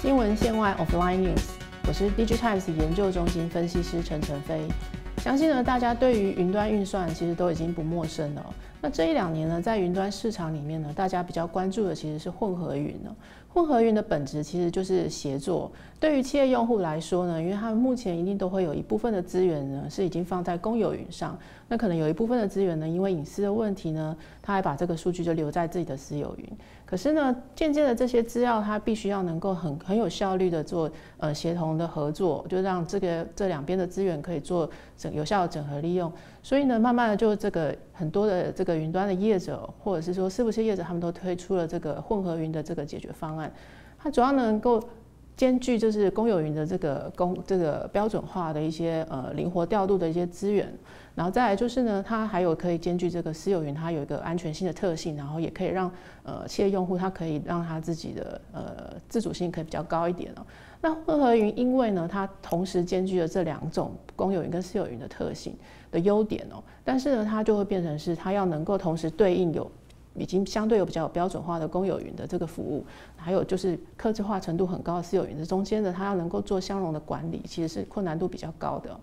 新闻线外 （Offline News），我是 DigiTimes 研究中心分析师陈晨飞。相信呢，大家对于云端运算其实都已经不陌生了。那这一两年呢，在云端市场里面呢，大家比较关注的其实是混合云呢。混合云的本质其实就是协作。对于企业用户来说呢，因为他们目前一定都会有一部分的资源呢是已经放在公有云上，那可能有一部分的资源呢，因为隐私的问题呢，他还把这个数据就留在自己的私有云。可是呢，渐渐的这些资料它必须要能够很很有效率的做呃协同的合作，就让这个这两边的资源可以做整有效的整合利用。所以呢，慢慢的就这个很多的这个云端的业者或者是说是不是业者，他们都推出了这个混合云的这个解决方案。它主要能够兼具就是公有云的这个公这个标准化的一些呃灵活调度的一些资源，然后再来就是呢，它还有可以兼具这个私有云，它有一个安全性的特性，然后也可以让呃企业用户它可以让它自己的呃自主性可以比较高一点哦。那混合云因为呢，它同时兼具了这两种公有云跟私有云的特性的优点哦，但是呢，它就会变成是它要能够同时对应有。已经相对有比较有标准化的公有云的这个服务，还有就是客制化程度很高的私有云，这中间的它要能够做相容的管理，其实是困难度比较高的。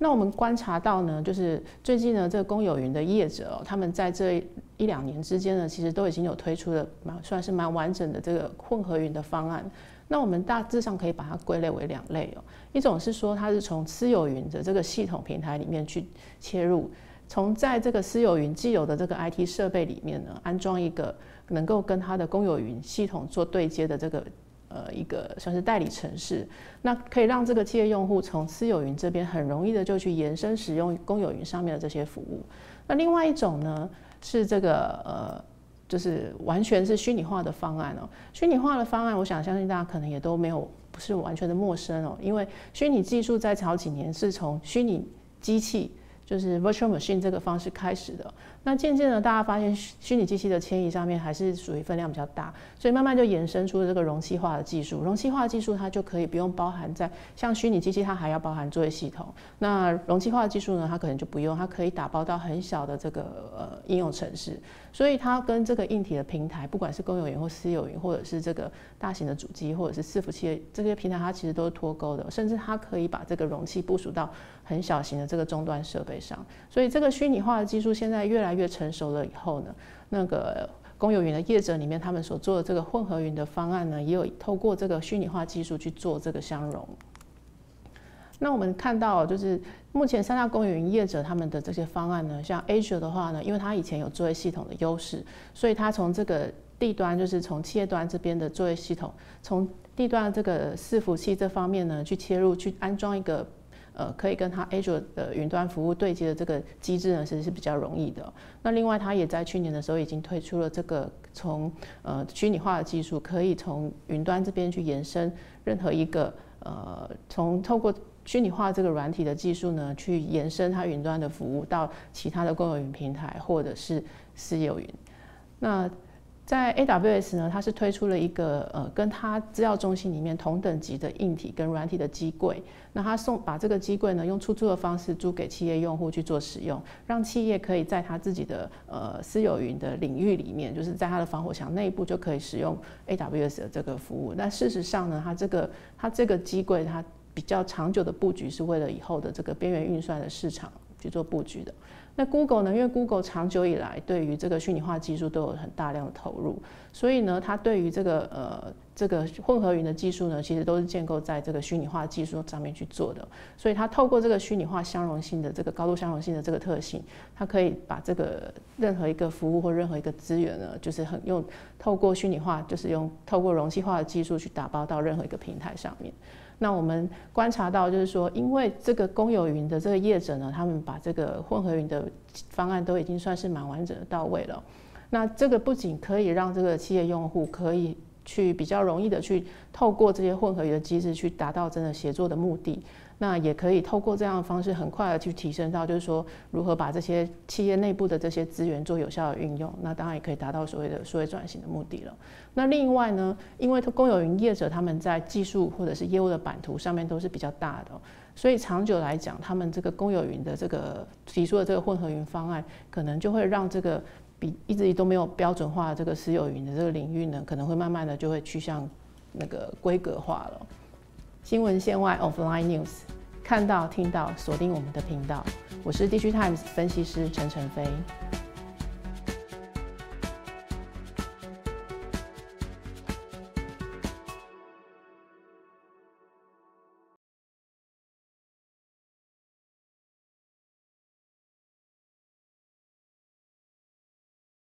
那我们观察到呢，就是最近呢，这个公有云的业者，他们在这一两年之间呢，其实都已经有推出了蛮算是蛮完整的这个混合云的方案。那我们大致上可以把它归类为两类哦，一种是说它是从私有云的这个系统平台里面去切入。从在这个私有云既有的这个 IT 设备里面呢，安装一个能够跟它的公有云系统做对接的这个呃一个算是代理城市，那可以让这个企业用户从私有云这边很容易的就去延伸使用公有云上面的这些服务。那另外一种呢是这个呃就是完全是虚拟化的方案哦。虚拟化的方案，我想相信大家可能也都没有不是完全的陌生哦，因为虚拟技术在好几年是从虚拟机器。就是 virtual machine 这个方式开始的，那渐渐的大家发现虚拟机器的迁移上面还是属于分量比较大，所以慢慢就延伸出了这个容器化的技术。容器化技术它就可以不用包含在像虚拟机器，它还要包含作业系统。那容器化的技术呢，它可能就不用，它可以打包到很小的这个呃应用程式。所以它跟这个硬体的平台，不管是公有云或私有云，或者是这个大型的主机或者是伺服器这些平台，它其实都是脱钩的，甚至它可以把这个容器部署到很小型的这个终端设备。上，所以这个虚拟化的技术现在越来越成熟了以后呢，那个公有云的业者里面，他们所做的这个混合云的方案呢，也有透过这个虚拟化技术去做这个相容。那我们看到，就是目前三大公有云业者他们的这些方案呢，像 Azure 的话呢，因为它以前有作业系统的优势，所以它从这个地端，就是从企业端这边的作业系统，从地端这个伺服器这方面呢，去切入去安装一个。呃，可以跟它 Azure 的云端服务对接的这个机制呢，其实是比较容易的。那另外，它也在去年的时候已经推出了这个从呃虚拟化的技术，可以从云端这边去延伸任何一个呃，从透过虚拟化这个软体的技术呢，去延伸它云端的服务到其他的公有云平台或者是私有云。那在 AWS 呢，它是推出了一个呃，跟它资料中心里面同等级的硬体跟软体的机柜。那它送把这个机柜呢，用出租的方式租给企业用户去做使用，让企业可以在它自己的呃私有云的领域里面，就是在它的防火墙内部就可以使用 AWS 的这个服务。那事实上呢，它这个它这个机柜它比较长久的布局是为了以后的这个边缘运算的市场去做布局的。那 Google 呢？因为 Google 长久以来对于这个虚拟化技术都有很大量的投入，所以呢，它对于这个呃这个混合云的技术呢，其实都是建构在这个虚拟化技术上面去做的。所以它透过这个虚拟化相容性的这个高度相容性的这个特性，它可以把这个任何一个服务或任何一个资源呢，就是很用透过虚拟化，就是用透过容器化的技术去打包到任何一个平台上面。那我们观察到，就是说，因为这个公有云的这个业者呢，他们把这个混合云的方案都已经算是蛮完整的到位了。那这个不仅可以让这个企业用户可以去比较容易的去透过这些混合云的机制去达到真的协作的目的。那也可以透过这样的方式，很快的去提升到，就是说如何把这些企业内部的这些资源做有效的运用。那当然也可以达到所谓的数位转型的目的了。那另外呢，因为公有云业者他们在技术或者是业务的版图上面都是比较大的，所以长久来讲，他们这个公有云的这个提出的这个混合云方案，可能就会让这个比一直都没有标准化这个私有云的这个领域呢，可能会慢慢的就会趋向那个规格化了。新闻线外 （Offline News），看到听到，锁定我们的频道。我是 DG Times 分析师陈晨飞。